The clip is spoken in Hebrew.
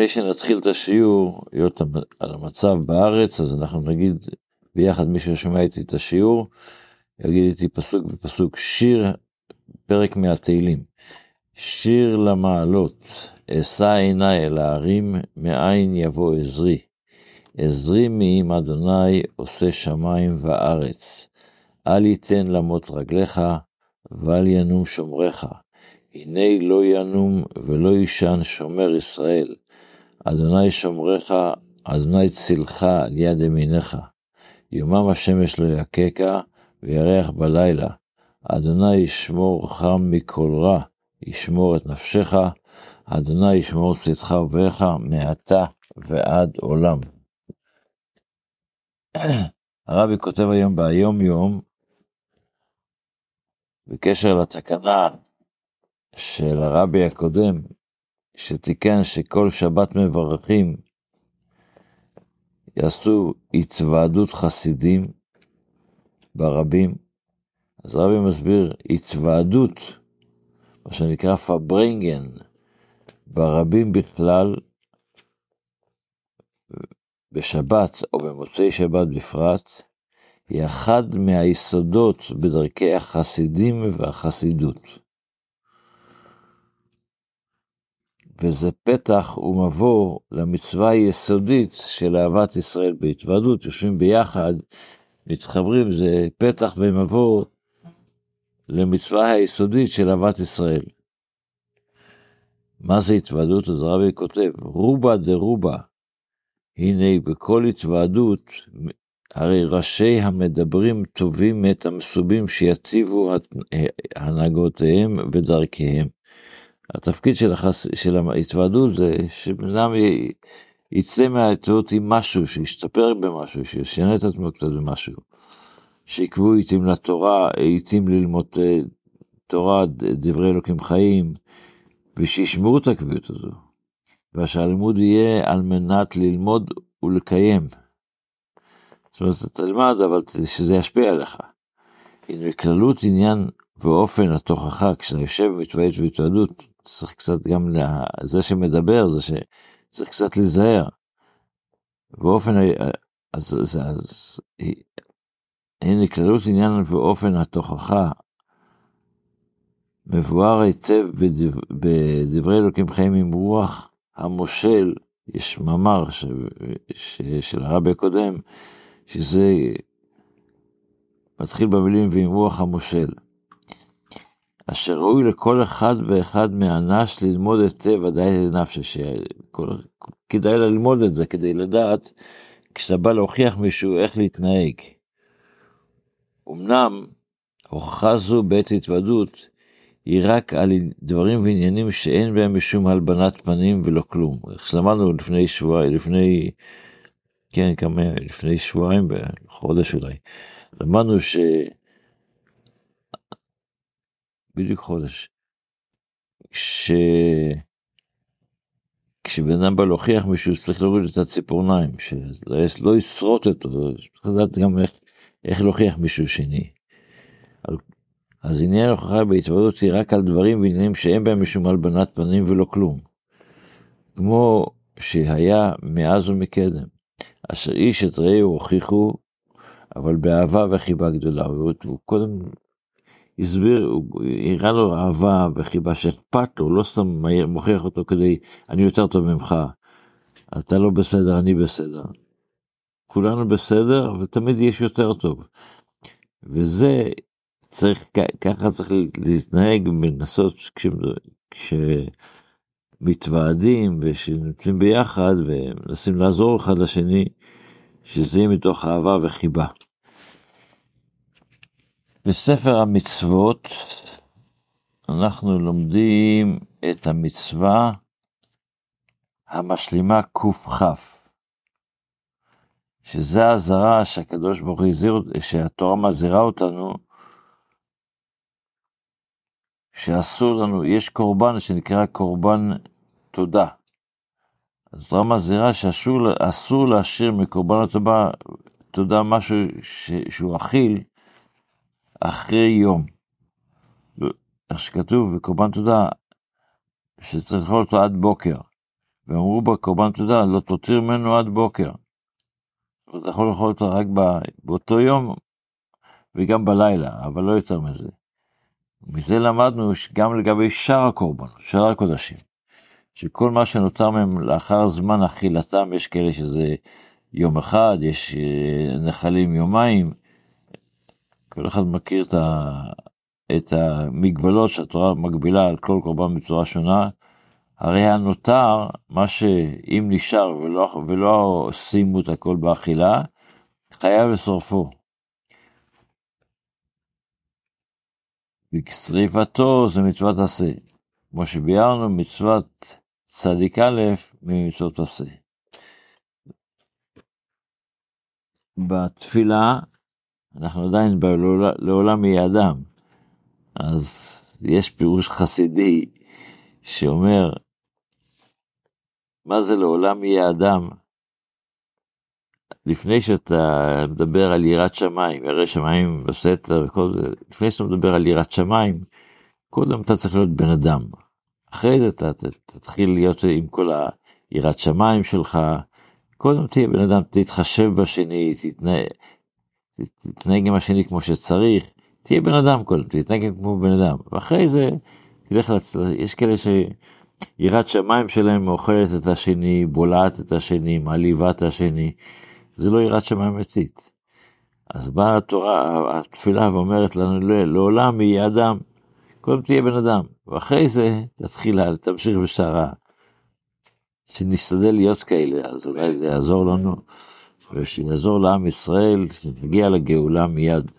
לפני שנתחיל את השיעור, להיות על המצב בארץ, אז אנחנו נגיד ביחד, מי ששומע איתי את השיעור, יגיד איתי פסוק בפסוק, שיר, פרק מהתהילים. שיר למעלות, אשא עיניי אל ההרים, מאין יבוא עזרי. עזרי מעם אדוני, עושה שמיים וארץ. אל יתן למות רגליך, ואל ינום שומריך. הנה לא ינום ולא יישן שומר ישראל. אדוני שומריך, אדוני צילך על יד ימיניך. יומם השמש לא יככה, וירח בלילה. אדוני ישמור חם מכל רע, ישמור את נפשך, אדוני ישמור צאתך ובאך מעתה ועד עולם. הרבי כותב היום ביום יום, בקשר לתקנה של הרבי הקודם, שתיקן שכל שבת מברכים יעשו התוועדות חסידים ברבים. אז הרבי מסביר התוועדות, מה שנקרא פברנגן, ברבים בכלל, בשבת או במוצאי שבת בפרט, היא אחד מהיסודות בדרכי החסידים והחסידות. וזה פתח ומבוא למצווה היסודית של אהבת ישראל בהתוועדות, יושבים ביחד, מתחברים, זה פתח ומבוא למצווה היסודית של אהבת ישראל. מה זה התוועדות? אז הרבי כותב, רובה דרובה, הנה בכל התוועדות, הרי ראשי המדברים טובים את המסובים שיציבו הנהגותיהם ודרכיהם. התפקיד של, החס... של ההתוועדות זה שבן אדם י... יצא מההתוועדות עם משהו, שישתפר במשהו, שישנה את עצמו קצת במשהו. שיקבעו עיתים לתורה, עיתים ללמוד אה, תורה, דברי אלוקים חיים, ושישמרו את הקביעות הזו. ושהלימוד יהיה על מנת ללמוד ולקיים. זאת אומרת, אתה תלמד, אבל שזה ישפיע עליך. הנה, כללות עניין ואופן התוכחה, כשאתה יושב ומתוועד בהתוועדות, צריך קצת גם, לה... זה שמדבר, זה שצריך קצת להיזהר. באופן, אז, אז, אז הנה כללות עניין ואופן התוכחה מבואר היטב בדבר, בדברי אלוקים חיים עם רוח המושל, יש מאמר ש, ש, של הרבי הקודם, שזה מתחיל במילים ועם רוח המושל. אשר ראוי לכל אחד ואחד מהאנש ללמוד היטב ודאי לנפשי, שכדאי ללמוד את זה כדי לדעת כשאתה בא להוכיח מישהו איך להתנהג. אמנם הוכחה זו בעת התוודות היא רק על דברים ועניינים שאין בהם משום הלבנת פנים ולא כלום. איך שלמדנו לפני שבועיים, לפני, כן, כמה, לפני שבועיים, בחודש אולי, למדנו ש... בדיוק חודש. ש... כשבן אדם בא להוכיח מישהו צריך להוריד את הציפורניים, שלא ישרוט אותו, צריך לדעת גם איך, איך להוכיח מישהו שני. אז עניין ההוכחה בהתוועדות היא רק על דברים ועניינים שאין בהם משום הלבנת פנים ולא כלום. כמו שהיה מאז ומקדם, אשר איש את רעהו הוכיחו, אבל באהבה וחיבה גדולה. הוא קודם הסביר, הוא הראה לו אהבה וחיבה שאכפת לו, לא סתם מוכיח אותו כדי, אני יותר טוב ממך, אתה לא בסדר, אני בסדר. כולנו בסדר, ותמיד יש יותר טוב. וזה צריך, ככה צריך להתנהג, מנסות כשמתוועדים ושנמצאים ביחד ומנסים לעזור אחד לשני, שזה יהיה מתוך אהבה וחיבה. בספר המצוות אנחנו לומדים את המצווה המשלימה קכ, שזה האזהרה שהקדוש ברוך הוא הזהיר, שהתורה מזהירה אותנו, שאסור לנו, יש קורבן שנקרא קורבן תודה. אז התורה מזהירה שאסור להשאיר מקורבן התודה, תודה משהו ש, שהוא אכיל, אחרי יום. איך שכתוב בקורבן תודה, שצריך לאכול אותו עד בוקר. ואמרו בקורבן תודה, לא תותיר ממנו עד בוקר. אתה יכול לאכול אותו רק באותו יום וגם בלילה, אבל לא יותר מזה. מזה למדנו שגם לגבי שאר הקורבנות, שאר הקודשים, שכל מה שנותר מהם לאחר זמן אכילתם, יש כאלה שזה יום אחד, יש אה, נחלים יומיים, כל אחד מכיר את, ה, את המגבלות שהתורה מגבילה על כל קורבן בצורה שונה, הרי הנותר, מה שאם נשאר ולא, ולא שימו את הכל באכילה, חייב לשרפו. ושריפתו זה מצוות עשה. כמו שביארנו, מצוות צדיק א' ממצוות עשה. בתפילה, אנחנו עדיין לעולם יהיה אדם, אז יש פירוש חסידי שאומר, מה זה לעולם יהיה אדם? לפני שאתה מדבר על יראת שמיים, הרי שמיים בסתר וכל זה, לפני שאתה מדבר על יראת שמיים, קודם אתה צריך להיות בן אדם. אחרי זה אתה תתחיל להיות עם כל היראת שמיים שלך, קודם תהיה בן אדם, תתחשב בשני, תתנהג, תתנהג עם השני כמו שצריך, תהיה בן אדם קודם, תתנהג כמו בן אדם, ואחרי זה תלך לצ... יש כאלה שיראת שמיים שלהם אוכלת את השני, בולעת את השני, מעליבה את השני. זה לא יראת שמיים אמיתית. אז באה התורה, התפילה ואומרת לנו, לא, לעולם יהיה אדם, קודם תהיה בן אדם, ואחרי זה תתחיל, תמשיך בשערה. שנשתדל להיות כאלה, אז אולי זה יעזור לנו, ושיעזור לעם ישראל, שנגיע לגאולה מיד.